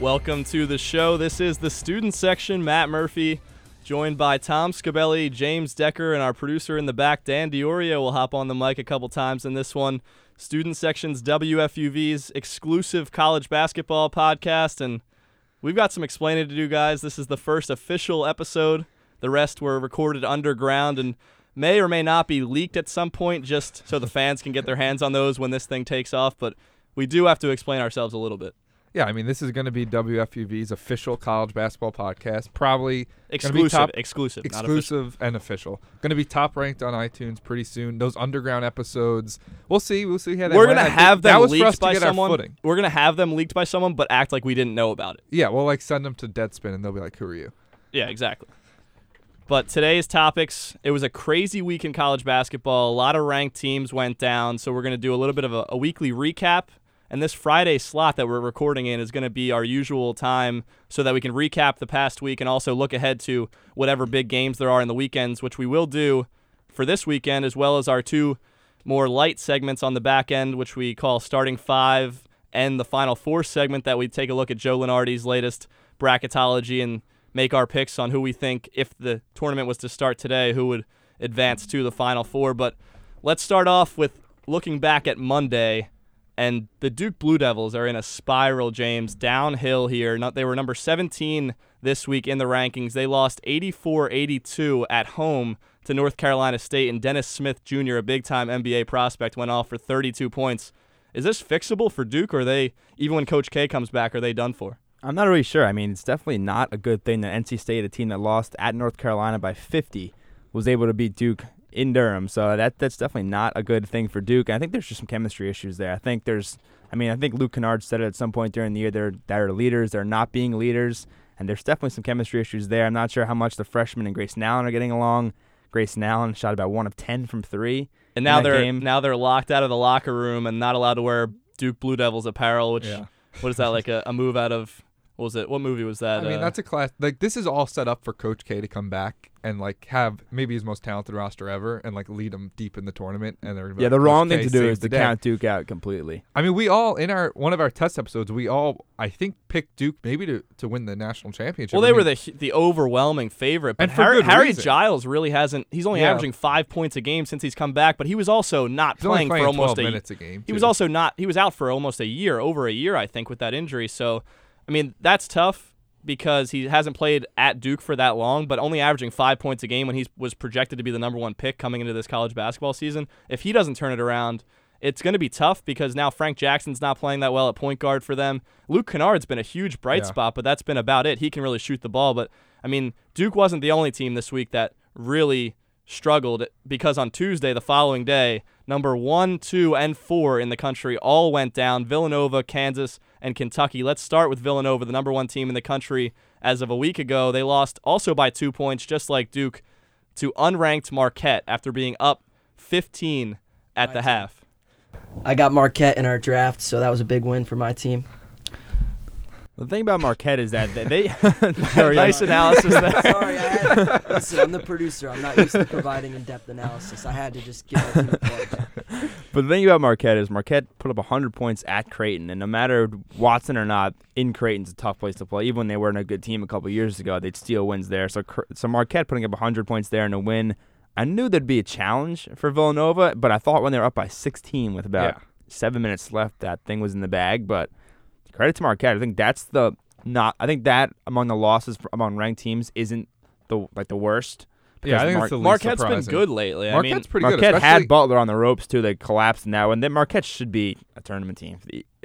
Welcome to the show. This is the student section. Matt Murphy, joined by Tom Scabelli, James Decker, and our producer in the back, Dan Diorio, will hop on the mic a couple times in this one. Student section's WFUV's exclusive college basketball podcast, and we've got some explaining to do, guys. This is the first official episode. The rest were recorded underground and may or may not be leaked at some point, just so the fans can get their hands on those when this thing takes off. But we do have to explain ourselves a little bit. Yeah, I mean, this is going to be WFUV's official college basketball podcast. Probably Exclusive, top- exclusive, official. exclusive and official. Going to be top ranked on iTunes pretty soon. Those underground episodes, we'll see. We'll see how that We're gonna have them leaked for us by to get someone. We're gonna have them leaked by someone, but act like we didn't know about it. Yeah, we'll like send them to Deadspin, and they'll be like, "Who are you?" Yeah, exactly. But today's topics, it was a crazy week in college basketball. A lot of ranked teams went down, so we're going to do a little bit of a, a weekly recap. And this Friday slot that we're recording in is going to be our usual time so that we can recap the past week and also look ahead to whatever big games there are in the weekends, which we will do for this weekend, as well as our two more light segments on the back end, which we call Starting Five and the Final Four segment that we take a look at Joe Lunardi's latest bracketology and make our picks on who we think, if the tournament was to start today, who would advance to the Final Four. But let's start off with looking back at Monday. And the Duke Blue Devils are in a spiral, James, downhill here. Not, they were number 17 this week in the rankings. They lost 84 82 at home to North Carolina State, and Dennis Smith Jr., a big time NBA prospect, went off for 32 points. Is this fixable for Duke, or are they, even when Coach K comes back, are they done for? I'm not really sure. I mean, it's definitely not a good thing that NC State, a team that lost at North Carolina by 50, was able to beat Duke in Durham. So that that's definitely not a good thing for Duke. I think there's just some chemistry issues there. I think there's, I mean, I think Luke Kennard said it at some point during the year. They're they're leaders. They're not being leaders, and there's definitely some chemistry issues there. I'm not sure how much the freshman and Grayson Allen are getting along. Grayson Allen shot about one of ten from three. And in now that they're game. now they're locked out of the locker room and not allowed to wear Duke Blue Devils apparel. Which Yeah. what is that like a, a move out of? What was it? What movie was that? I mean, uh, that's a class. Like this is all set up for Coach K to come back and like have maybe his most talented roster ever and like lead them deep in the tournament. And they're gonna Yeah, like, the "Coach wrong K thing to do is to count Duke out completely. I mean, we all in our one of our test episodes, we all I think picked Duke maybe to, to win the national championship. well, I they mean, were the the overwhelming favorite, but And for Harry, good Harry. Giles really hasn't. He's only Yeah. averaging five points a game since he's come back, but he was also not playing, playing for almost 12 a minutes a game. He was also not. He was out for almost a year, over a year, I think, with that injury. So, I mean, that's tough because he hasn't played at Duke for that long, but only averaging five points a game when he was projected to be the number one pick coming into this college basketball season. If he doesn't turn it around, it's going to be tough because now Frank Jackson's not playing that well at point guard for them. Luke Kennard's been a huge bright Yeah. spot, but that's been about it. He can really shoot the ball, but I mean, Duke wasn't the only team this week that really struggled because on Tuesday, the following day, number one, two, and four in the country all went down Villanova, Kansas, and Kentucky. Let's start with Villanova, the number one team in the country as of a week ago. They lost also by two points, just like Duke, to unranked Marquette after being up 15 at the half. I got Marquette in our draft, so that was a big win for my team. The thing about Marquette is that they, they nice analysis there. Sorry, I had, listen, I'm the producer. I'm not used to providing in-depth analysis. I had to just give a few. But the thing about Marquette is Marquette put up 100 points at Creighton, and no matter Watson or not, in Creighton's a tough place to play. Even when they weren't a good team a couple years ago, they'd steal wins there. So, so Marquette putting up 100 points there in a win. I knew there'd be a challenge for Villanova, but I thought when they were up by 16 with about Yeah. seven minutes left, that thing was in the bag. But credit to Marquette. I think that's the not. I think that among the losses for, among ranked teams isn't the like the worst. Yeah, I think Mar- it's the least Marquette's been good lately. Marquette's I mean, pretty good. Marquette had Butler on the ropes too. They collapsed now, and then Marquette should be a tournament team.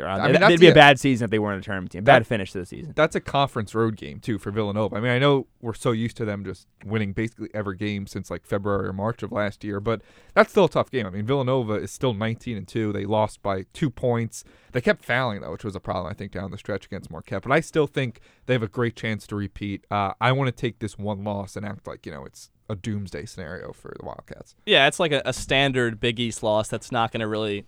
For I mean, it'd that's be a bad season if they weren't a tournament team. Bad That- finish to the season. That's a conference road game too for Villanova. I mean, I know we're so used to them just winning basically every game since like February or March of last year, but that's still a tough game. I mean, Villanova is still 19 and two. They lost by two points. They kept fouling though, which was a problem I think down the stretch against Marquette. But I still think they have a great chance to repeat. Uh, I want to take this one loss and act like you know it's a doomsday scenario for the Wildcats. Yeah, it's like a, a standard Big East loss that's not going to really.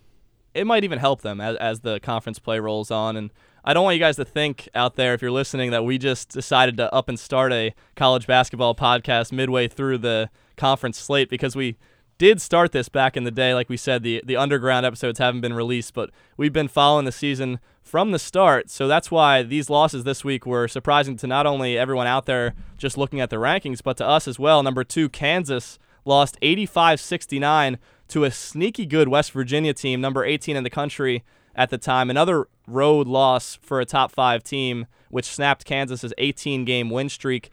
It might even help them as, as the conference play rolls on. And I don't want you guys to think out there, if you're listening, that we just decided to up and start a college basketball podcast midway through the conference slate because we did start this back in the day. Like we said, the the underground episodes haven't been released, but we've been following the season from the start. So that's why these losses this week were surprising to not only everyone out there just looking at the rankings, but to us as well. Number two, Kansas lost 85-69 to a sneaky good West Virginia team, number 18 in the country at the time. Another road loss for a top five team, which snapped Kansas's 18 game win streak.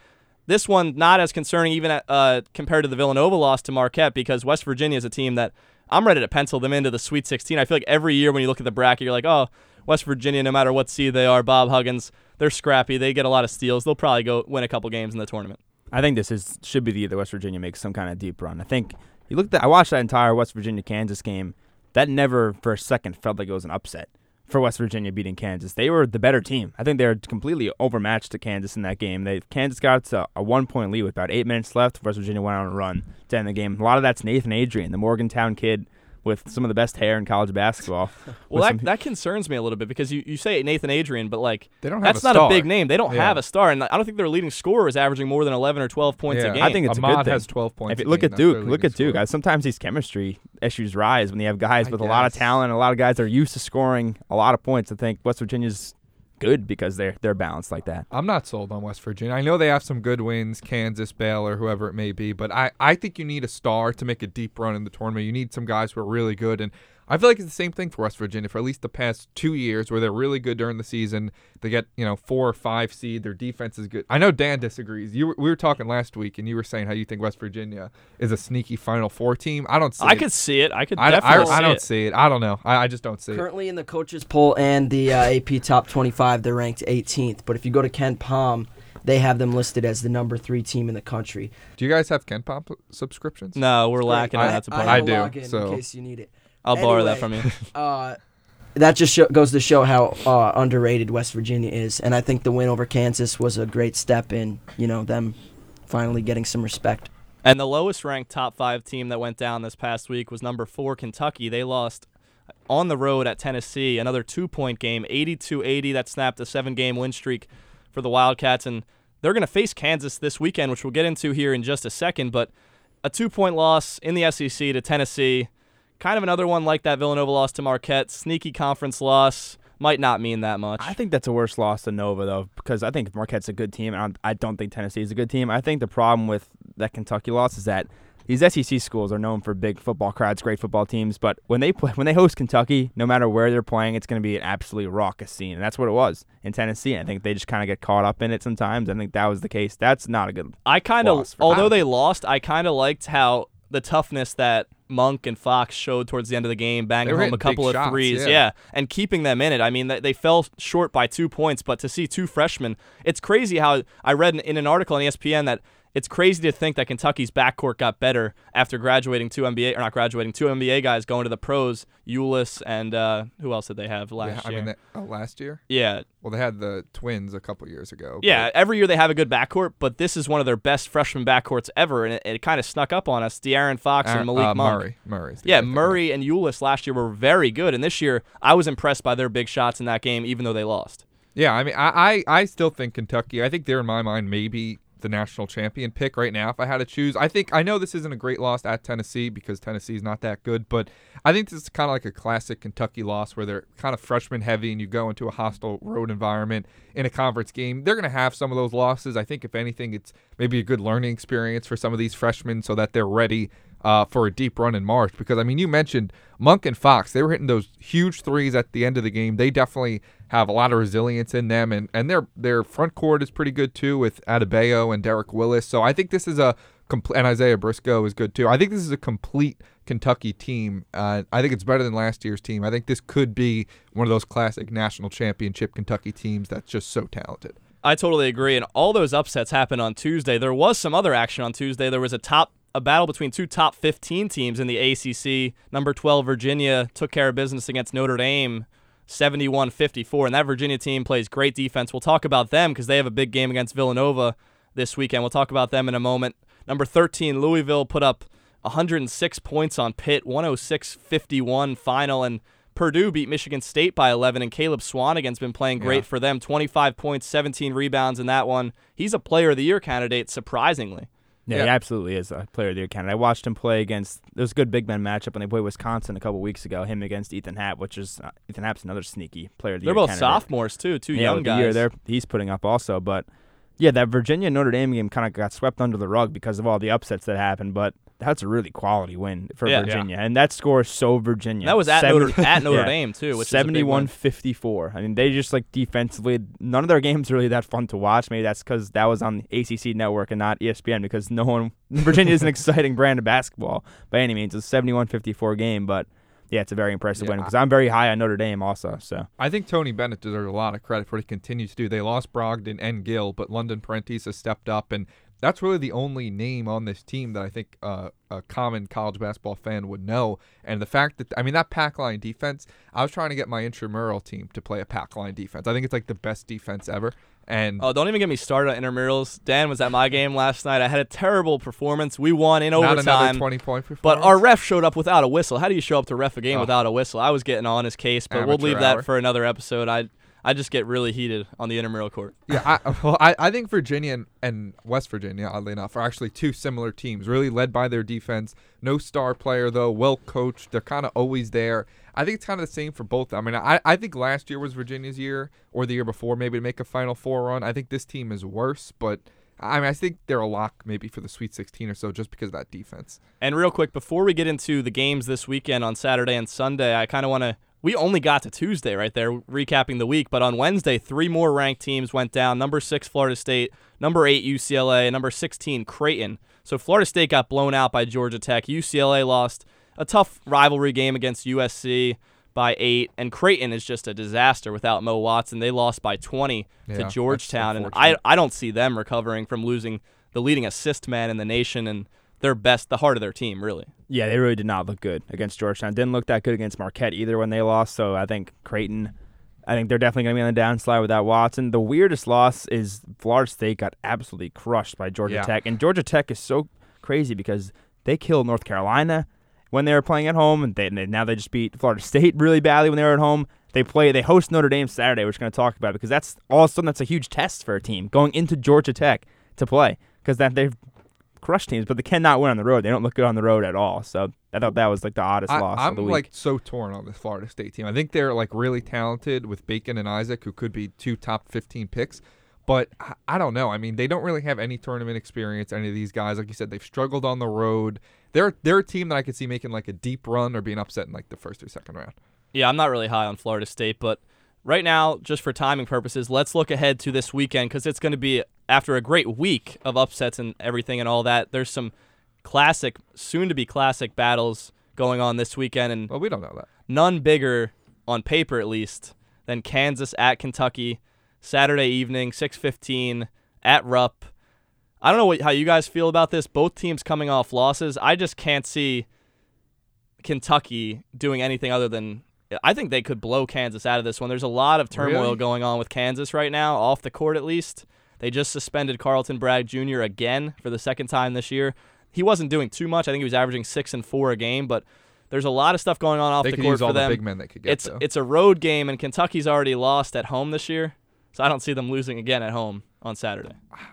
This one not as concerning even uh, compared to the Villanova loss to Marquette because West Virginia is a team that I'm ready to pencil them into the Sweet 16. I feel like every year when you look at the bracket, you're like, oh, West Virginia, no matter what seed they are, Bob Huggins, they're scrappy. They get a lot of steals. They'll probably go win a couple games in the tournament. I think this is should be the year that West Virginia makes some kind of deep run. I think you looked at I watched that entire West Virginia Kansas game. That never for a second felt like it was an upset for West Virginia beating Kansas. They were the better team. I think they were completely overmatched to Kansas in that game. They Kansas got to a one point lead with about eight minutes left. West Virginia went on a run to end the game. A lot of that's Nathan Adrian, the Morgantown kid with some of the best hair in college basketball. well, that, some, that concerns me a little bit because you, you say Nathan Adrian, but like they don't that's a not star. a big name. They don't yeah. have a star, and I don't think their leading scorer is averaging more than 11 or 12 points yeah. a game. I think it's Ahmad a good thing. has 12 points. If you look game, at Duke, look at scorer. Duke. Sometimes these chemistry issues rise when you have guys I with a lot of guess. talent, a lot of guys that are used to scoring a lot of points. I think West Virginia's good because they're they're balanced like that. I'm not sold on West Virginia. I know they have some good wins, Kansas, Baylor, whoever it may be, but I, I think you need a star to make a deep run in the tournament. You need some guys who are really good, and I feel like it's the same thing for West Virginia for at least the past two years, where they're really good during the season. They get you know four or five seed. Their defense is good. I know Dan disagrees. You were- we were talking last week, and you were saying how you think West Virginia is a sneaky Final Four team. I don't see. I it. could see it. I could I, I, definitely I see don't it. see it. I don't know. I, I just don't see it. Currently in the coaches poll and the uh, AP top 25, they're ranked 18th. But if you go to KenPom, they have them listed as the number three team in the country. Do you guys have KenPom subscriptions? No, we're lacking I, on that I department. I have a do, login so- in case you need it. I'll borrow that from you. Uh, that just show, goes to show how uh, underrated West Virginia is, and I think the win over Kansas was a great step in, you know, them finally getting some respect. And the lowest ranked top five team that went down this past week was number four, Kentucky. They lost on the road at Tennessee, another two point game, 82 80. That snapped a seven game win streak for the Wildcats. And they're going to face Kansas this weekend, which we'll get into here in just a second. But a two point loss in the SEC to Tennessee, kind of another one like that Villanova loss to Marquette, sneaky conference loss. Might not mean that much. I think that's a worse loss than Nova though, because I think Marquette's a good team, and I don't- think Tennessee is a good team. I think the problem with that Kentucky loss is that these SEC schools are known for big football crowds, great football teams, but when they play, when they host Kentucky, no matter where they're playing, it's going to be an absolutely raucous scene, and that's what it was in Tennessee. I think they just kind of get caught up in it sometimes. I think that was the case. That's not a good. I kind of, although I- they lost, I kind of liked how the toughness that Monk and Fox showed towards the end of the game, banging home a couple of shots, threes, yeah. and keeping them in it. I mean, they, they fell short by two points, but to see two freshmen, it's crazy how I read in, an article on ESPN that it's crazy to think that Kentucky's backcourt got better after graduating two NBA or not graduating two NBA guys going to the pros, Ulis and uh, who else did they have Yeah, last I year? mean, that, oh, last year. yeah, Well, they had the twins a couple years ago. yeah, every year they have a good backcourt, but this is one of their best freshman backcourts ever, and it, it kind of snuck up on us. De'Aaron Fox and Uh, Malik uh, Monk. Murray. Murray's Yeah, guy I'm thinking of. Murray and Ulis last year were very good, and this year I was impressed by their big shots in that game, even though they lost. Yeah, I mean, I, I, I still think Kentucky. I think they're in my mind maybe the national champion pick right now if I had to choose. I think I know this isn't a great loss at Tennessee because Tennessee's not that good, but I think this is kind of like a classic Kentucky loss where they're kind of freshman heavy and you go into a hostile road environment in a conference game. They're going to have some of those losses. I think if anything, it's maybe a good learning experience for some of these freshmen so that they're ready uh, for a deep run in March. Because I mean, you mentioned Monk and Fox; they were hitting those huge threes at the end of the game. They definitely have a lot of resilience in them, and and their their front court is pretty good too with Adebayo and Derek Willis. So I think this is a compl- and Isaiah Briscoe is good too. I think this is a complete Kentucky team. Uh, I think it's better than last year's team. I think this could be one of those classic national championship Kentucky teams that's just so talented. I totally agree, and all those upsets happened on Tuesday. There was some other action on Tuesday. There was a top a battle between two top 15 teams in the ACC. Number 12 Virginia took care of business against Notre Dame 71-54, and that Virginia team plays great defense. We'll talk about them because they have a big game against Villanova this weekend. We'll talk about them in a moment. Number 13 Louisville put up 106 points on Pitt, 106-51 final, and Purdue beat Michigan State by 11, and Caleb Swanigan's been playing great Yeah. for them. 25 points, 17 rebounds in that one. He's a Player of the Year candidate, surprisingly. Yeah, Yeah. he absolutely is a player of the year candidate. I watched him play against. There was a good big man matchup when they played Wisconsin a couple weeks ago. Him against Ethan Happ, which is uh, Ethan Happ's another sneaky player of the They're year. both candidate. sophomores too, two yeah, young the guys. year there he's putting up also. But yeah, that Virginia Notre Dame game kind of got swept under the rug because of all the upsets that happened. But that's a really quality win for Yeah. Virginia, and that score is so Virginia. that was at Seven- Notre, at Notre Yeah. Dame too, which is a big win. 71-54. I mean, they just like defensively. None of their games really that fun to watch. Maybe that's because that was on the ACC network and not ESPN. Because no one Virginia is an exciting brand of basketball by any means. It's a 71-54 game, but yeah, it's a very impressive Yeah, win because I'm very high on Notre Dame also. So I think Tony Bennett deserves a lot of credit for what he continues to do. They lost Brogdon and Gill, but London Perrantes has stepped up, and that's really the only name on this team that I think uh, a common college basketball fan would know. And the fact that I mean that pack line defense, I was trying to get my intramural team to play a pack line defense. I think it's like the best defense ever. And Oh, don't even get me started on intramurals. Dan was at my game last night. I had a terrible performance. We won in not another overtime. twenty point But our ref showed up without a whistle. How do you show up to ref a game Oh. without a whistle? I was getting on his case, but we'll Amateur leave that for another episode. I I just get really heated on the intramural court. Yeah, I, well, I, I think Virginia and, and West Virginia, oddly enough, are actually two similar teams, really led by their defense. No star player, though, well coached. They're kind of always there. I think it's kind of the same for both. I mean, I, I think last year was Virginia's year, or the year before, maybe to make a Final Four run. I think this team is worse, but I mean, I think they're a lock maybe for the Sweet 16 or so just because of that defense. And real quick, before we get into the games this weekend on Saturday and Sunday, I kind of want to. We only got to Tuesday right there, recapping the week. But on Wednesday, three more ranked teams went down. Number six, Florida State. Number eight, UCLA. Number 16, Creighton. So Florida State got blown out by Georgia Tech. UCLA lost a tough rivalry game against USC by eight. And Creighton is just a disaster without Mo Watson. They lost by 20 Yeah, to Georgetown. And I. I don't see them recovering from losing the leading assist man in the nation and their best, the heart of their team, really. yeah, they really did not look good against Georgetown. Didn't look that good against Marquette either when they lost. So I think Creighton. I think they're definitely going to be on the downslide without Watson. The weirdest loss is Florida State got absolutely crushed by Georgia Yeah. Tech, and Georgia Tech is so crazy because they killed North Carolina when they were playing at home, and, they, and they- now they just beat Florida State really badly when they were at home. They play, they host Notre Dame Saturday, which we're going to talk about because that's all of a sudden that's a huge test for a team going into Georgia Tech to play because that they've crushed teams, but they cannot win on the road. They don't look good on the road at all. So I thought that was like the oddest I, loss I'm of the week. like so torn on this Florida State team. I think they're like really talented with Bacon and Isaac, who could be two top 15 picks. But I, I don't know. I mean, they don't really have any tournament experience. Any of these guys, like you said, they've struggled on the road. They're they're a team that I could see making like a deep run or being upset in like the first or second round. Yeah, I'm not really high on Florida State, but right now, just for timing purposes, let's look ahead to this weekend because it's going to be after a great week of upsets and everything and all that. There's some classic, soon to be classic battles going on this weekend, and Well, we don't know that. none bigger on paper at least than Kansas at Kentucky Saturday evening 6:15 at Rupp. I don't know what, how you guys feel about this. Both teams coming off losses. I just can't see Kentucky doing anything other than I think they could blow Kansas out of this one. There's a lot of turmoil Really? going on with Kansas right now, off the court at least. They just suspended Carlton Bragg Jr. again for the second time this year. He wasn't doing too much. I think he was averaging six and four a game, but there's a lot of stuff going on off They the court use all for them the big men they could get. it's though. it's a road game, and Kentucky's already lost at home this year, so I don't see them losing again at home on Saturday.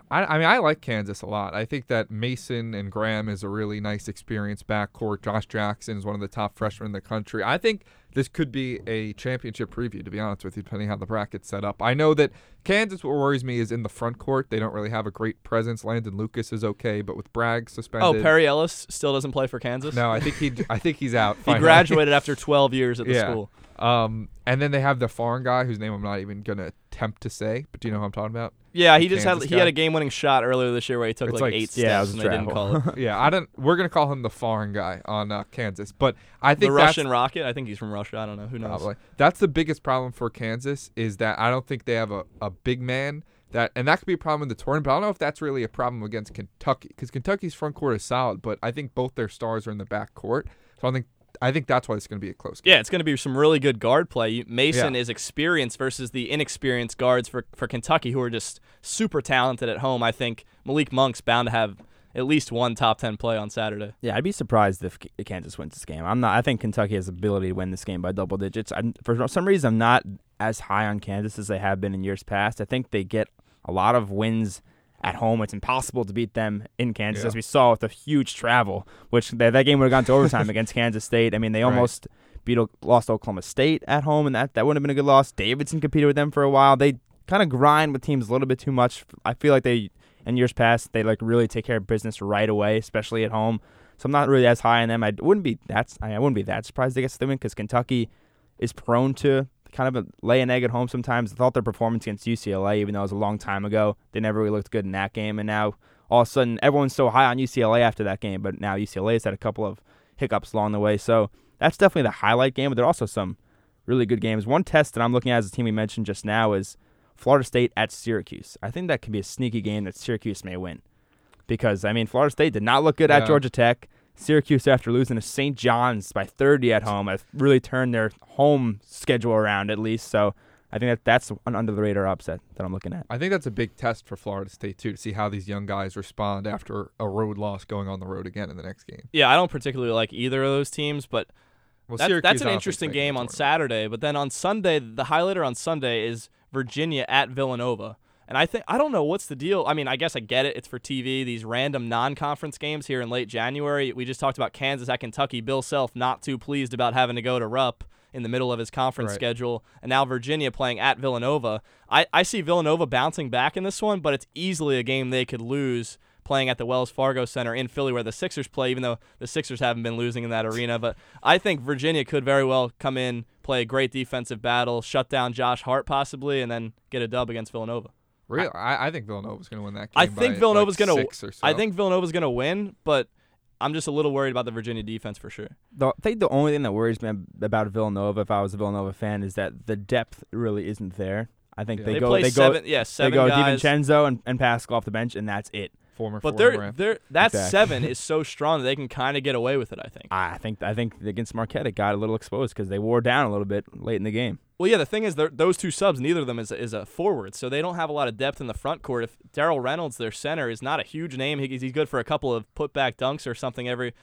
I, I mean, I like Kansas a lot. I think that Mason and Graham is a really nice experience backcourt. Josh Jackson is one of the top freshmen in the country. I think this could be a championship preview, to be honest with you, depending how the bracket's set up. I know that Kansas, what worries me is in the front court. They don't really have a great presence. Landon Lucas is okay, but with Bragg suspended. Oh. Perry Ellis still doesn't play for Kansas. No, I think he. I think he's out. he graduated after 12 years at the Yeah. school. Um, and then they have the foreign guy whose name I'm not even gonna attempt to say, but do you know who I'm talking about? Yeah, he The just had Kansas he had a game-winning shot earlier this year where he took like, like- eight yeah, steps was and they didn't call it. yeah, I don't. We're gonna call him the foreign guy on uh, Kansas, but I The think that's Russian Rocket. I think he's from Russia. I don't know. Who knows? Probably. That's the biggest problem for Kansas is that I don't think they have a, a big man that, and that could be a problem in the tournament. But I don't know if that's really a problem against Kentucky because Kentucky's front court is solid, but I think both their stars are in the back court. So I think I think that's why it's going to be a close game. Yeah, it's going to be some really good guard play. Mason Yeah. is experienced versus the inexperienced guards for, for Kentucky, who are just super talented at home. I think Malik Monk's bound to have at least one top 10 play on Saturday. Yeah, I'd be surprised if Kansas wins this game. I'm not. I think Kentucky has the ability to win this game by double digits. I'm, for some reason, I'm not as high on Kansas as they have been in years past. I think they get a lot of wins at home. It's impossible to beat them in Kansas, Yeah. as we saw with the huge travel, which that, that game would have gone to overtime against Kansas State. I mean, they Right. almost beat lost Oklahoma State at home, and that that wouldn't have been a good loss. Davidson competed with them for a while. They kind of grind with teams a little bit too much. I feel like they in years past they like really take care of business right away, especially at home. So I'm not really as high on them. I wouldn't be that I wouldn't be that surprised they get the win because Kentucky is prone to kind of a, lay an egg at home sometimes. I thought their performance against UCLA, even though it was a long time ago, they never really looked good in that game. And now all of a sudden everyone's so high on UCLA after that game, but now UCLA has had a couple of hiccups along the way. So that's definitely the highlight game. But there are also some really good games. One test that I'm looking at as a team we mentioned just now is Florida State at Syracuse. I think that could be a sneaky game that Syracuse may win. Because I mean Florida State did not look good Yeah. at Georgia Tech. Syracuse, after losing to St. John's by 30 at home, have really turned their home schedule around at least. So I think that that's an under the radar upset that I'm looking at. I think that's a big test for Florida State too to see how these young guys respond after a road loss going on the road again in the next game. Yeah, I don't particularly like either of those teams, but Well, That- that's an interesting game on. Saturday. But then on Sunday, the highlighter on Sunday is Virginia at Villanova. And I think I don't know what's the deal. I mean, I guess I get it. It's for TV. These random non-conference games here in late January. We just talked about Kansas at Kentucky. Bill Self not too pleased about having to go to Rupp in the middle of his conference Right. schedule, and now Virginia playing at Villanova. I, I see Villanova bouncing back in this one, but it's easily a game they could lose playing at the Wells Fargo Center in Philly where the Sixers play, even though the Sixers haven't been losing in that arena. But I think Virginia could very well come in, play a great defensive battle, shut down Josh Hart possibly, and then get a dub against Villanova. Really, I, I think Villanova's going to win that game. I think by, Villanova's like gonna- so. I think Villanova's going to win, but I'm just a little worried about the Virginia defense for sure. The, I think the only thing that worries me about Villanova, if I was a Villanova fan, is that the depth really isn't there. I think Yeah. they, They, go play they seven, go yeah, they go guys. DiVincenzo and, and Paschall off the bench, and that's it. Former. But former they're they're that Exactly. seven is so strong that they can kind of get away with it. I think. I think I think against Marquette it got a little exposed because they wore down a little bit late in the game. Well, yeah, the thing is, those two subs, neither of them is a, is a forward, so they don't have a lot of depth in the front court. If Darryl Reynolds, their center, is not a huge name, he, he's good for a couple of putback dunks or something every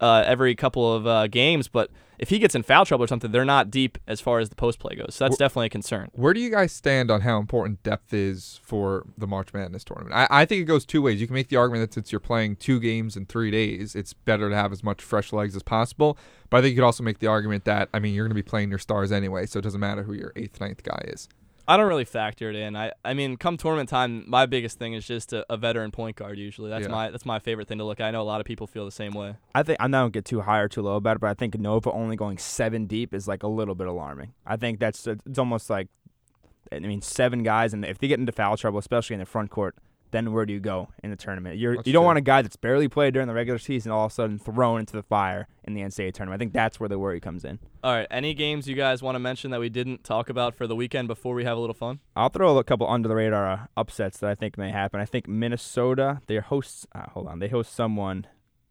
uh, every couple of uh, games. But if he gets in foul trouble or something, they're not deep as far as the post play goes. So that's Wh- definitely a concern. Where do you guys stand on how important depth is for the March Madness tournament? I, I think it goes two ways. You can make the argument that since you're playing two games in three days, it's better to have as much fresh legs as possible. But I think you could also make the argument that I mean you're going to be playing your stars anyway, so it doesn't matter who your eighth, ninth guy is. I don't really factor it in. I, I mean, come tournament time, my biggest thing is just a, a veteran point guard. Usually, that's Yeah. my that's my favorite thing to look at. I know a lot of people feel the same way. I think I don't get too high or too low about it, but I think Nova only going seven deep is like a little bit alarming. I think that's it's almost like I mean seven guys, and if they get into foul trouble, especially in the front court, then where do you go in the tournament? You're That's you don't true. want a guy that's barely played during the regular season all of a sudden thrown into the fire in the NCAA tournament. I think that's where the worry comes in. All right, any games you guys want to mention that we didn't talk about for the weekend before we have a little fun? I'll throw a couple under the radar uh, upsets that I think may happen. I think Minnesota, they host. Uh, hold on, they host someone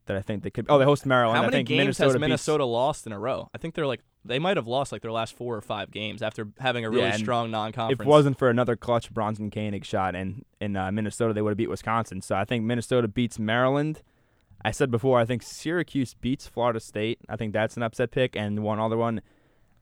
that I think they could. Oh, they host Maryland. How I many think games Minnesota has beats- Minnesota lost in a row? I think they're like they might have lost like their last four or five games after having a really Yeah, strong non-conference. If it wasn't for another clutch Bronson Koenig shot in in uh, Minnesota, they would have beat Wisconsin. So I think Minnesota beats Maryland. I said before, I think Syracuse beats Florida State. I think that's an upset pick. And one other one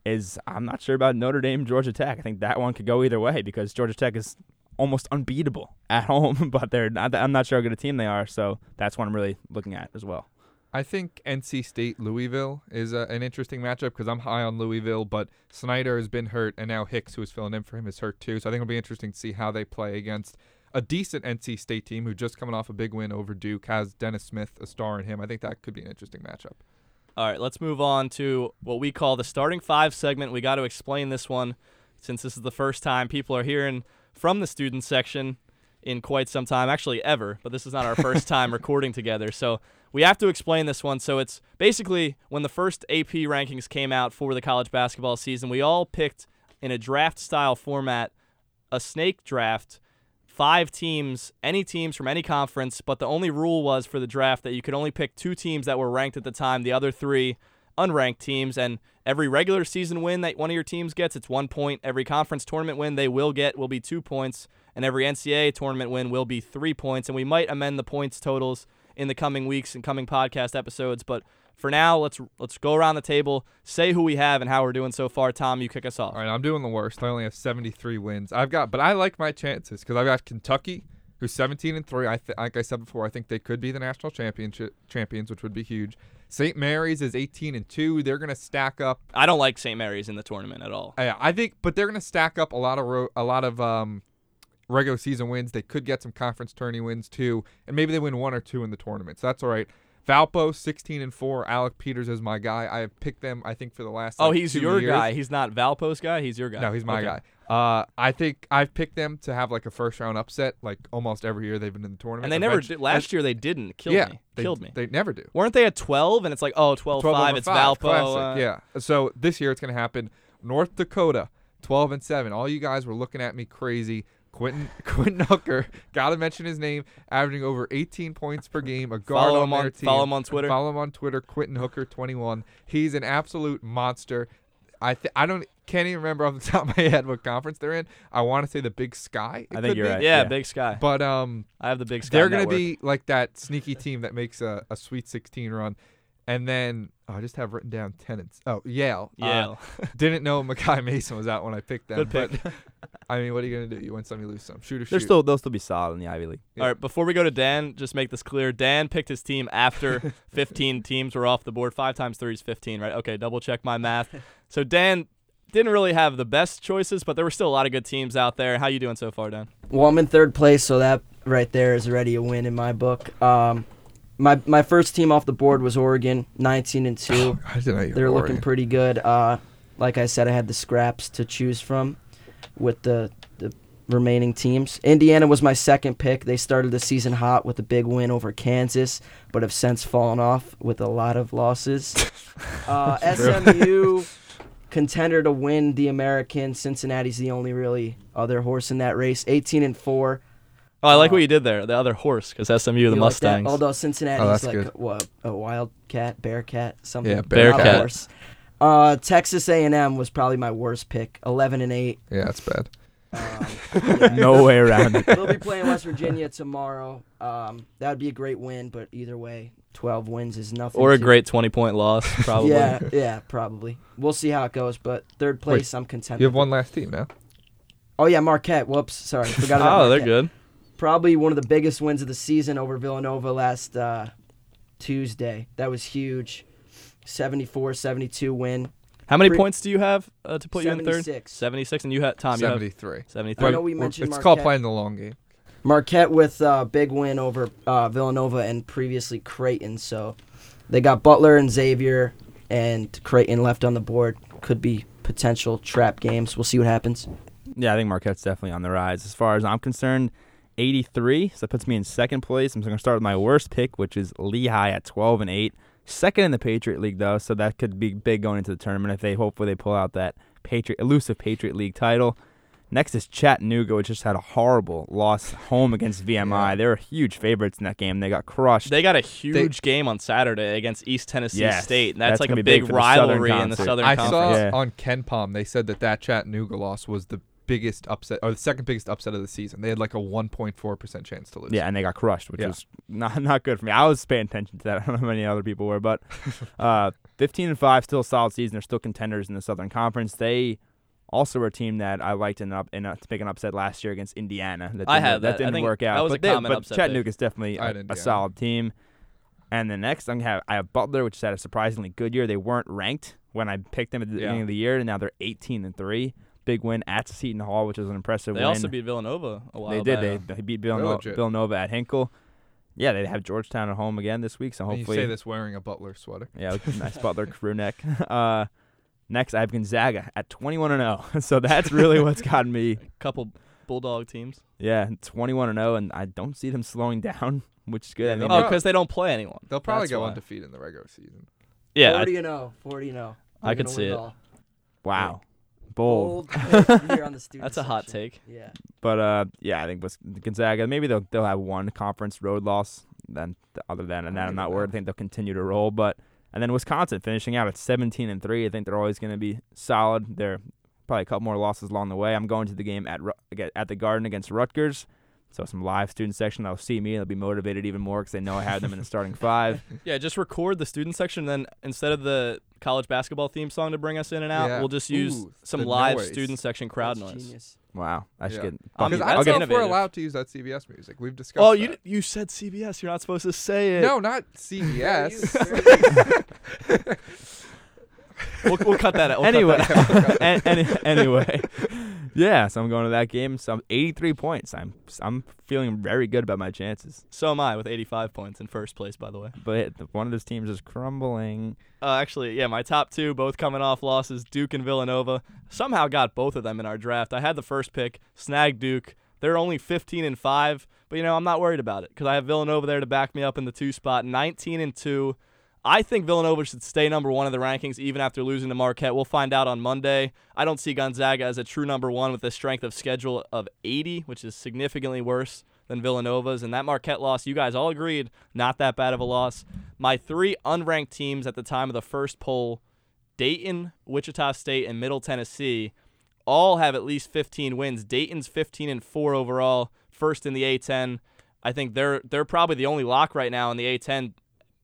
is I'm not sure about Notre Dame, Georgia Tech. I think that one could go either way because Georgia Tech is almost unbeatable at home, but they're not. I'm not sure how good a team they are. So that's one I'm really looking at as well. I think NC State Louisville is a, an interesting matchup because I'm high on Louisville, but Snider has been hurt, and now Hicks, who is filling in for him, is hurt too. So I think it'll be interesting to see how they play against a decent NC State team who just coming off a big win over Duke has Dennis Smith a star in him. I think that could be an interesting matchup. All right, let's move on to what we call the starting five segment. We got to explain this one since this is the first time people are hearing from the student section in quite some time, actually ever, but this is not our first time recording together. So we have to explain this one. So it's basically when the first AP rankings came out for the college basketball season, we all picked in a draft style format a snake draft five teams, any teams from any conference, but the only rule was for the draft that you could only pick two teams that were ranked at the time, the other three unranked teams, and every regular season win that one of your teams gets, it's one point. Every conference tournament win they will get will be two points, and every NCAA tournament win will be three points. And we might amend the points totals in the coming weeks and coming podcast episodes, but for now, let's let's go around the table, say who we have and how we're doing so far. Tom, you kick us off. All right, I'm doing the worst. I only have 73 wins. I've got, but I like my chances because I've got Kentucky, who's 17 and three. I th- like I said before, I think they could be the national championship champions, which would be huge. St. Mary's is 18 and two. They're gonna stack up. I don't like St. Mary's in the tournament at all. Yeah, I think, but they're gonna stack up a lot of ro- a lot of um, regular season wins. They could get some conference tourney wins too, and maybe they win one or two in the tournament. So that's all right. Valpo 16 and four. Alec Peters is my guy. I have picked them. I think for the last. Oh, he's two your years. guy. He's not Valpo's guy. He's your guy. No, he's my Okay. guy. Uh, I think I've picked them to have like a first round upset, like almost every year they've been in the tournament. And they never did. Last year they didn't. kill yeah, me. They, Killed me. They never do. Weren't they at 12? And it's like, oh, 12, 12 5. over It's five, Valpo. uh, yeah. So this year it's gonna happen. North Dakota, 12 and seven. All you guys were looking at me crazy. Quinton Quinton Hooker, gotta mention his name, averaging over 18 points per game. A guard Follow on him their team. follow him on Twitter. Follow him on Twitter. Quinton Hooker, 21. He's an absolute monster. I th- I don't can't even remember off the top of my head what conference they're in. I want to say the Big Sky. it I think could you're be. right. Yeah, Yeah. Big Sky. But um, I have the Big Sky. they're gonna network. be like that sneaky team that makes a, a Sweet 16 run, and then oh, I just have written down tenants. Oh, Yale. Uh, Yale. didn't know Makai Mason was out when I picked them. Good pick. But I mean, what are you gonna do? You win some, you lose some. Shoot or They're shoot. still they'll still be solid in the Ivy League. Yeah. All right, before we go to Dan, just make this clear. Dan picked his team after 15 teams were off the board. Five times three is 15, right? Okay, double check my math. So Dan didn't really have the best choices, but there were still a lot of good teams out there. How you doing so far, Dan? Well, I'm in third place, so that right there is already a win in my book. Um, my my first team off the board was Oregon, 19 and two. I didn't They're were looking pretty good. Uh, like I said, I had the scraps to choose from with the the remaining teams. Indiana was my second pick. They started the season hot with a big win over Kansas, but have since fallen off with a lot of losses. Uh, SMU contender to win the American. Cincinnati's the only really other horse in that race. 18 and four. Oh, I like Uh, what you did there. The other horse, because SMU, the You like? Mustangs. Although Cincinnati's Oh, that's like good. a, what, a wildcat, bearcat, something. Yeah, not a Bearcat. horse. Uh, Texas A&M was probably my worst pick. 11 and eight. Yeah, that's bad. Um, yeah. No way around it. They'll be playing West Virginia tomorrow. Um, that would be a great win, but either way, 12 wins is nothing. or a to- great 20 point loss, probably. Yeah, yeah, probably. We'll see how it goes, but third place, I'm content. You have with. one last team now. Oh yeah, Marquette. Whoops, sorry, forgot about Oh, they're Marquette. good. Probably one of the biggest wins of the season over Villanova last uh, Tuesday. That was huge. 74-72 win. How many Pre- points do you have uh, to put you in third? 76. 76. And you had, Tom, you have 73. 73. I know we We're- mentioned It's called playing the long game. Marquette with a big win over uh, Villanova and previously Creighton. So they got Butler and Xavier, and Creighton left on the board. Could be potential trap games. We'll see what happens. Yeah, I think Marquette's definitely on the rise. As far as I'm concerned, 83. So that puts me in second place. I'm going to start with my worst pick, which is Lehigh at 12 and 8. Second in the Patriot League, though, so that could be big going into the tournament if they hopefully they pull out that Patriot elusive Patriot League title. Next is Chattanooga, which just had a horrible loss home against VMI. They were huge favorites in that game. They got crushed. They got a huge game on Saturday against East Tennessee Yes, State. And that's, that's like a big big, for the Southern rivalry in the Conference. Southern I Conference. saw Yeah. on KenPom they said that that Chattanooga loss was the biggest upset or the second biggest upset of the season. They had like a 1.4 percent chance to lose. Yeah, and they got crushed, which Yeah. was not not good for me. I was paying attention to that. I don't know how many other people were, but uh, 15 and five, still a solid season. They're still contenders in the Southern Conference. They also were a team that I liked in up in uh, to make an upset last year against Indiana. That I didn't, had that. I didn't think work out. that was a but they- common but upset pick. Chattanooga's definitely a, a solid team. And the next, I'm gonna have I have Butler, which had a surprisingly good year. They weren't ranked when I picked them at the Yeah. beginning of the year, and now they're 18 and three. Big win at Seton Hall, which was an impressive They win. They also beat Villanova a while They did. They, they beat They're Villanova. Villanova at Hinkle. Yeah, they have Georgetown at home again this week, so And you hopefully. say this wearing a Butler sweater. Yeah, nice Butler crew neck. Uh, next, I have Gonzaga at 21 and 0. So that's really what's gotten me. A couple Bulldog teams. Yeah, 21 and 0, and I don't see them slowing down, which is good. Yeah, I mean, Oh, because they don't play anyone. They'll probably That's go why. undefeated in the regular season. Yeah, I- 40 and 0. 40 and 0. I We're could see it. all. wow, bold. Bold on the student that's a hot section. take. Yeah. But uh, yeah, I think with Gonzaga, maybe they'll they'll have one conference road loss. Then other than and that, I'm not worried. I think they'll continue to roll. But and then Wisconsin finishing out at 17 and three. I think they're always going to be solid. They're probably a couple more losses along the way. I'm going to the game at at the Garden against Rutgers. So some live student section, they'll see me, they'll be motivated even more because they know I have them in the starting five. Yeah, just record the student section. Then instead of the college basketball theme song to bring us in and out, Yeah. we'll just use Ooh, some the live noise. student section crowd That's noise. genius. Wow, I should Yeah. get. Um, I'll Because I I'll don't get know if we're innovative. allowed to use that CBS music. We've discussed. Oh, that. you you said CBS. You're not supposed to say it. No, not CBS. we'll, we'll cut that out. We'll cut anyway, that out. an- any- anyway, yeah. So I'm going to that game. So I'm 83 points. I'm I'm feeling very good about my chances. so am I with 85 points in first place, by the way. But one of those teams is crumbling. Uh, actually, yeah, my top two, both coming off losses, Duke and Villanova. Somehow got both of them in our draft. I had the first pick, snag Duke. They're only 15 and five, but you know I'm not worried about it because I have Villanova there to back me up in the two spot, 19 and two. I think Villanova should stay number one in the rankings even after losing to Marquette. We'll find out on Monday. I don't see Gonzaga as a true number one with a strength of schedule of 80, which is significantly worse than Villanova's. And that Marquette loss, you guys all agreed, not that bad of a loss. My three unranked teams at the time of the first poll Dayton, Wichita State, and Middle Tennessee all have at least 15 wins. Dayton's 15 and 4 overall, first in the A10. I think they're they're probably the only lock right now in the A10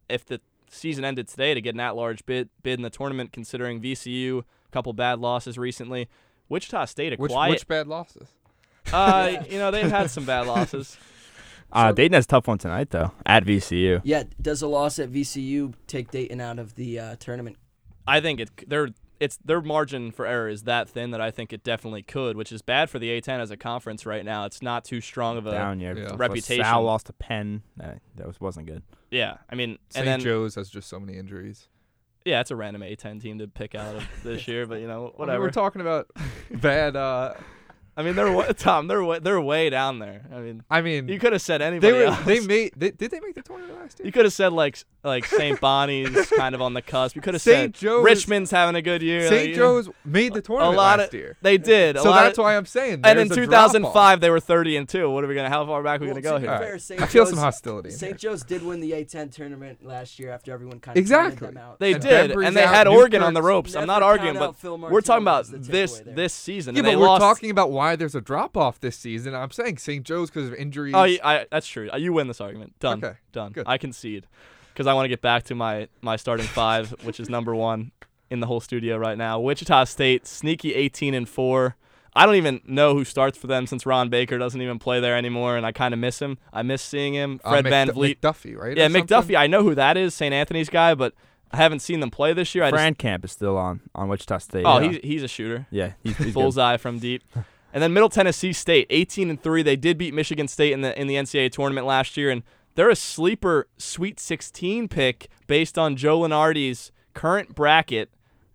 if the season ended today to get an at-large bid bid in the tournament considering VCU, a couple bad losses recently. Wichita State a which quiet which bad losses? uh you know they've had some bad losses. Uh, Dayton has a tough one tonight though at VCU. Yeah, does a loss at VCU take Dayton out of the uh, tournament? I think it their it's their margin for error is that thin that I think it definitely could, which is bad for the A10 as a conference right now. It's not too strong of a Down here. Yeah. Reputation. Sal lost to Penn. That, that was, wasn't good. Yeah. I mean, St. and then Joe's has just so many injuries. yeah, it's a random A10 team to pick out of this year, but you know I mean, whatever. we're talking about bad. Uh, I mean, they're wa- Tom. They're wa- they're way down there. I mean, I mean, you could have said anybody they were. else. They made. They, did they make the tournament last year? you could have said like like St. Bonnie's kind of on the cusp. You could have St. said Joe's- Richmond's having a good year. like, St. you know. Joe's made the tournament lot last of- year. They did. A So lot that's of- why I'm saying. And in there's drop-off. 2005, they were 30 and two. What are we gonna? How far back are we Well, gonna go be here? Fair, right. I feel some hostility. St. Joe's did win the A10 tournament last year after everyone kind of Exactly. them out. They And did, Bembry's and they out, had Oregon on the ropes. I'm not arguing, but we're talking about this this season. Yeah, but we're talking about why there's a drop off this season. I'm saying St. Joe's because of injuries. Oh, yeah, I, that's true. Uh, You win this argument. Done. Okay, Done. good. I concede, because I want to get back to my my starting five, which is number one in the whole studio right now. Wichita State, sneaky 18 and four. I don't even know who starts for them since Ron Baker doesn't even play there anymore, and I kind of miss him. I miss seeing him. Uh, Fred McDu- VanVleet. McDuffie, right? yeah, something? McDuffie. I know who that is, St. Anthony's guy, but I haven't seen them play this year. I just, Fran Camp is still on on Wichita State. oh, yeah. he's he's a shooter. yeah, he's, he's good. bullseye from deep. And then Middle Tennessee State, 18 and 3. They did beat Michigan State in the in the NCAA tournament last year and they're a sleeper Sweet 16 pick based on Joe Lunardi's current bracket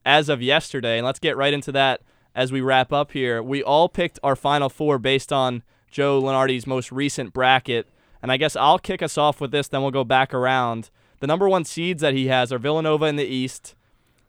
as of yesterday. And let's get right into that as we wrap up here. We all picked our final four based on Joe Lunardi's most recent bracket. And I guess I'll kick us off with this, then we'll go back around. The number one seeds that he has are Villanova in the East,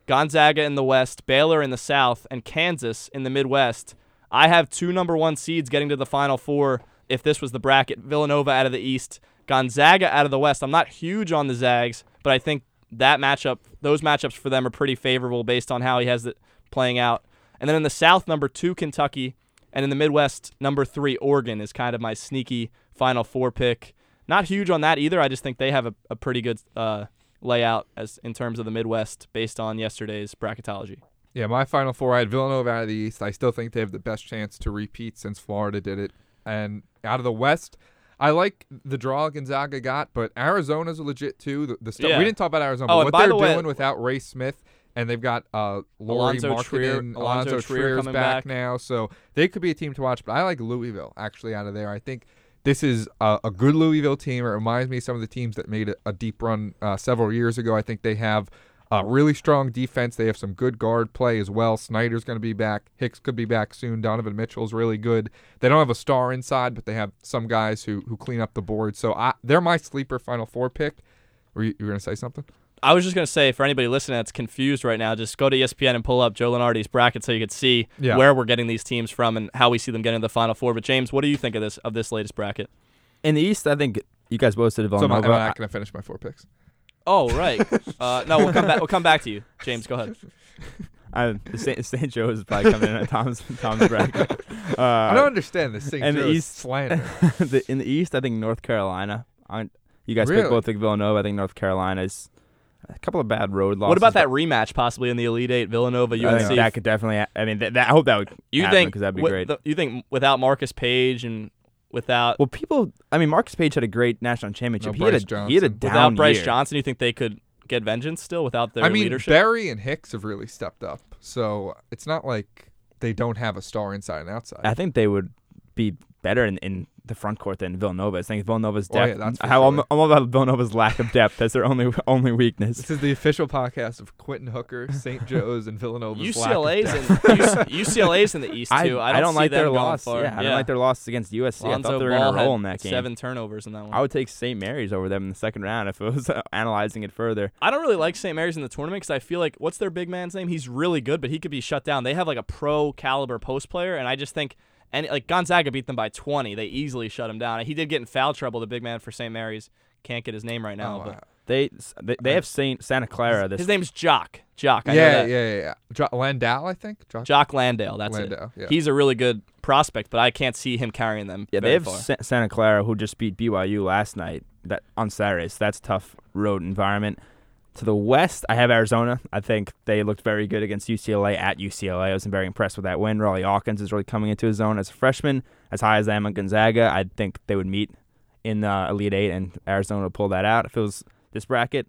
Gonzaga in the West, Baylor in the South, and Kansas in the Midwest. I have two number one seeds getting to the Final Four if this was the bracket. Villanova out of the East, Gonzaga out of the West. I'm not huge on the Zags, but I think that matchup, those matchups for them are pretty favorable based on how he has it playing out. And then in the South, number two, Kentucky. And in the Midwest, number three, Oregon is kind of my sneaky Final Four pick. Not huge on that either. I just think they have a, a pretty good uh, layout as in terms of the Midwest based on yesterday's bracketology. Yeah, my final four. I had Villanova out of the East. I still think they have the best chance to repeat since Florida did it. And out of the West, I like the draw Gonzaga got, but Arizona's a legit too. The, the stuff Yeah. we didn't talk about Arizona. Oh, but what by they're the way- doing without Ray Smith, and they've got uh, Laurie Alonzo Trier- Alonzo Alonzo Trier Trier's back, back. now, so they could be a team to watch. But I like Louisville actually out of there. I think this is a, a good Louisville team. It reminds me of some of the teams that made a, a deep run uh, several years ago. I think they have a really strong defense. They have some good guard play as well. Snider's going to be back. Hicks could be back soon. Donovan Mitchell's really good. They don't have a star inside, but they have some guys who who clean up the board. So I, they're my sleeper Final Four pick. Were you, you going to say something? I was just gonna say for anybody listening that's confused right now, just go to ESPN and pull up Joe Lunardi's bracket so you could see Yeah. where we're getting these teams from and how we see them getting to the Final Four. But James, what do you think of this of this latest bracket? In the East, I think you guys both said So am I, am I not going to finish my four picks? Oh right, uh, no, we'll come back. We'll come back to you, James. Go ahead. I, the St. St. Joe's is probably coming in at Tom's Tom's bracket. Uh, I don't understand this St. and the Joe's East- slander. the, in the East, I think North Carolina. I, you guys Really? picked both think Villanova. I think North Carolina's a couple of bad road losses. What about that rematch possibly in the Elite Eight, Villanova, I UNC? think that could definitely. I mean, that, that, I hope that would. you happen think because that'd be wi- great. the- you think without Marcus Paige and without well, people. I mean, Marcus Paige had a great national championship. No he, had a, Brice he had a Johnson. down without Brice year. Johnson, you think they could get vengeance still without their I mean, leadership? Berry and Hicks have really stepped up, so it's not like they don't have a star inside and outside. I think they would be better in, in the front court than Villanova. I think Villanova's Oh, yeah, depth. that's for how I'm. I'm all about Villanova's lack of depth. That's their only only weakness. this is the official podcast of Quinton Hooker, St. Joe's, and Villanova's. lack of UCLA's depth. in UCLA's in the East I, too. I don't, see like their loss. far. Yeah, I don't like their loss against USC. I thought they were Ball gonna roll in that game. Seven turnovers in that one. I would take St. Mary's over them in the second round if it was uh, analyzing it further. I don't really like St. Mary's in the tournament because I feel like what's their big man's name? He's really good, but he could be shut down. They have like a pro caliber post player, and I just think and like Gonzaga beat them by 20. They easily shut him down. He did get in foul trouble. The big man for St. Mary's can't get his name right now, Oh, but wow. They they, they have Saint Santa Clara. This his name's Jock. Jock. I know yeah, that. yeah, yeah, yeah. Jo- Landau, I think. Jo- Jock Landale. That's it. Yeah. He's a really good prospect, but I can't see him carrying them. yeah, very they have far. Sa- Santa Clara who just beat BYU last night. That on Saturday, so that's a tough road environment. To the west, I have Arizona. I think they looked very good against UCLA at UCLA. I was very impressed with that win. Rawle Alkins is really coming into his own as a freshman. As high as I am on Gonzaga, I think they would meet in the Elite Eight, and Arizona would pull that out if it was this bracket.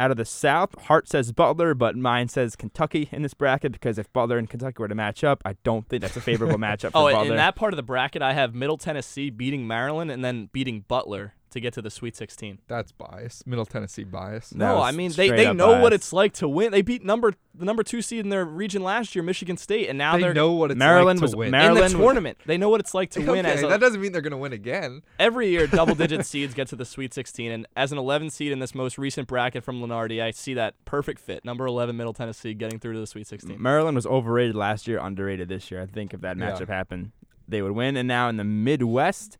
Out of the South, Hart says Butler, but mine says Kentucky in this bracket because if Butler and Kentucky were to match up, I don't think that's a favorable matchup oh, for Oh, Butler. in that part of the bracket, I have Middle Tennessee beating Maryland and then beating Butler to get to the Sweet 16. That's bias. Middle Tennessee bias. That No, I mean they, they up know what it's like to win. They beat number the number two seed in their region last year, Michigan State, and now they are know what it's Maryland like was to win. Maryland in was- the tournament. They know what it's like to win. okay, As a, that doesn't mean they're going to win again. every year, double-digit seeds get to the Sweet 16, and as an 11 seed in this most recent bracket from Lunardi, I see that perfect fit. Number 11, Middle Tennessee, getting through to the Sweet 16. Maryland was overrated last year, underrated this year. I think if that Yeah. matchup happened, they would win. And now in the Midwest,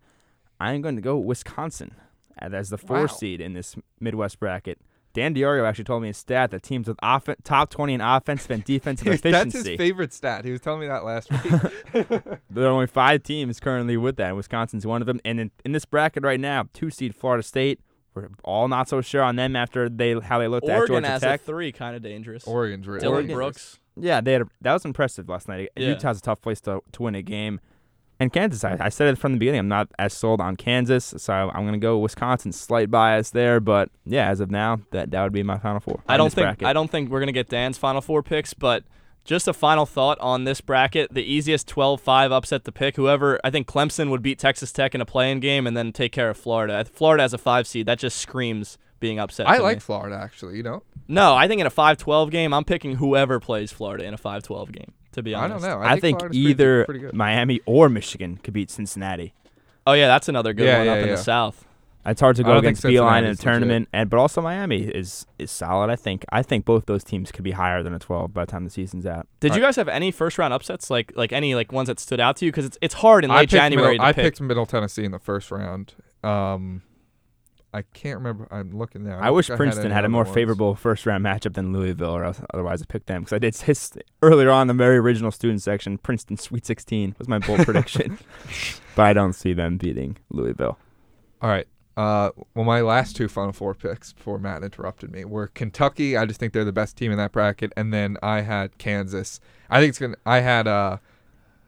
I'm going to go Wisconsin as the four Wow. seed in this Midwest bracket. Dan Diorio actually told me a stat that teams with offen- top 20 in offensive and defensive efficiency—that's his favorite stat. He was telling me that last week. There are only five teams currently with that. and Wisconsin's one of them. And in, in this bracket right now, two seed Florida State. We're all not so sure on them after they how they looked at Oregon Georgia as Tech. a three, kind of dangerous. Oregon's really Dillon Oregon. Brooks. Yeah, they had a, that was impressive last night. Yeah. Utah's a tough place to, to win a game. And Kansas, I, I said it from the beginning. I'm not as sold on Kansas, so I'm going to go Wisconsin. Slight bias there, but yeah, as of now, that that would be my final four. I don't think bracket. I don't think we're gonna get Dan's final four picks, but just a final thought on this bracket: the easiest 12-5 upset to pick. Whoever I think Clemson would beat Texas Tech in a playing game and then take care of Florida. Florida as a five seed, that just screams being upset. I to like me. Florida actually. You know, No, I think in a 5-12 game, I'm picking whoever plays Florida in a 5-12 game. To be I honest, don't know. I, think, Florida's pretty- either pretty good. Miami or Michigan could beat Cincinnati. Oh yeah, that's another good Yeah, one yeah, up in the South. It's hard to go don't think against Beilein in a Cincinnati's legit. tournament, and but also Miami is is solid. I think I think both those teams could be higher than a 12 by the time the season's out. Did All you guys have any first round upsets like like any like ones that stood out to you? Because it's it's hard in late January Middle, to I pick. picked Middle Tennessee in the first round. Um, I can't remember. I'm looking now. I, don't wish Princeton any had a more ones. favorable first round matchup than Louisville, or else, otherwise I picked them because I did his earlier on the very original student section. Princeton Sweet 16 was my bold prediction, but I don't see them beating Louisville. All right. Uh, well, my last two Final Four picks before Matt interrupted me were Kentucky. I just think they're the best team in that bracket, and then I had Kansas. I think it's gonna. I had uh,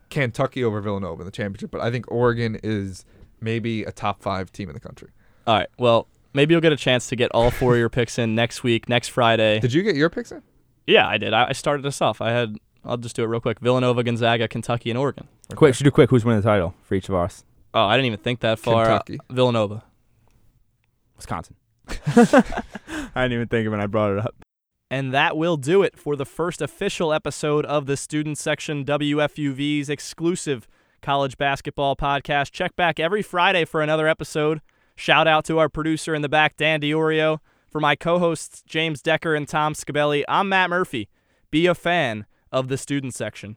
Kentucky over Villanova in the championship, but I think Oregon is maybe a top five team in the country. All right. Well, maybe you'll get a chance to get all four of your picks in next week, next Friday. Did you get your picks in? Yeah, I did. I, I started us off. I had. I'll just do it real quick. Villanova, Gonzaga, Kentucky, and Oregon. Quick, should do quick. Who's winning the title for each of us? Oh, I didn't even think that far. Uh, Kentucky. Villanova. Wisconsin. I didn't even think of it when I brought it up. And that will do it for the first official episode of the Student Section WFUV's exclusive college basketball podcast. Check back every Friday for another episode. Shout out to our producer in the back, Dan Diorio. For my co hosts, James Decker and Tom Scabelli, I'm Matt Murphy. Be a fan of the Student Section.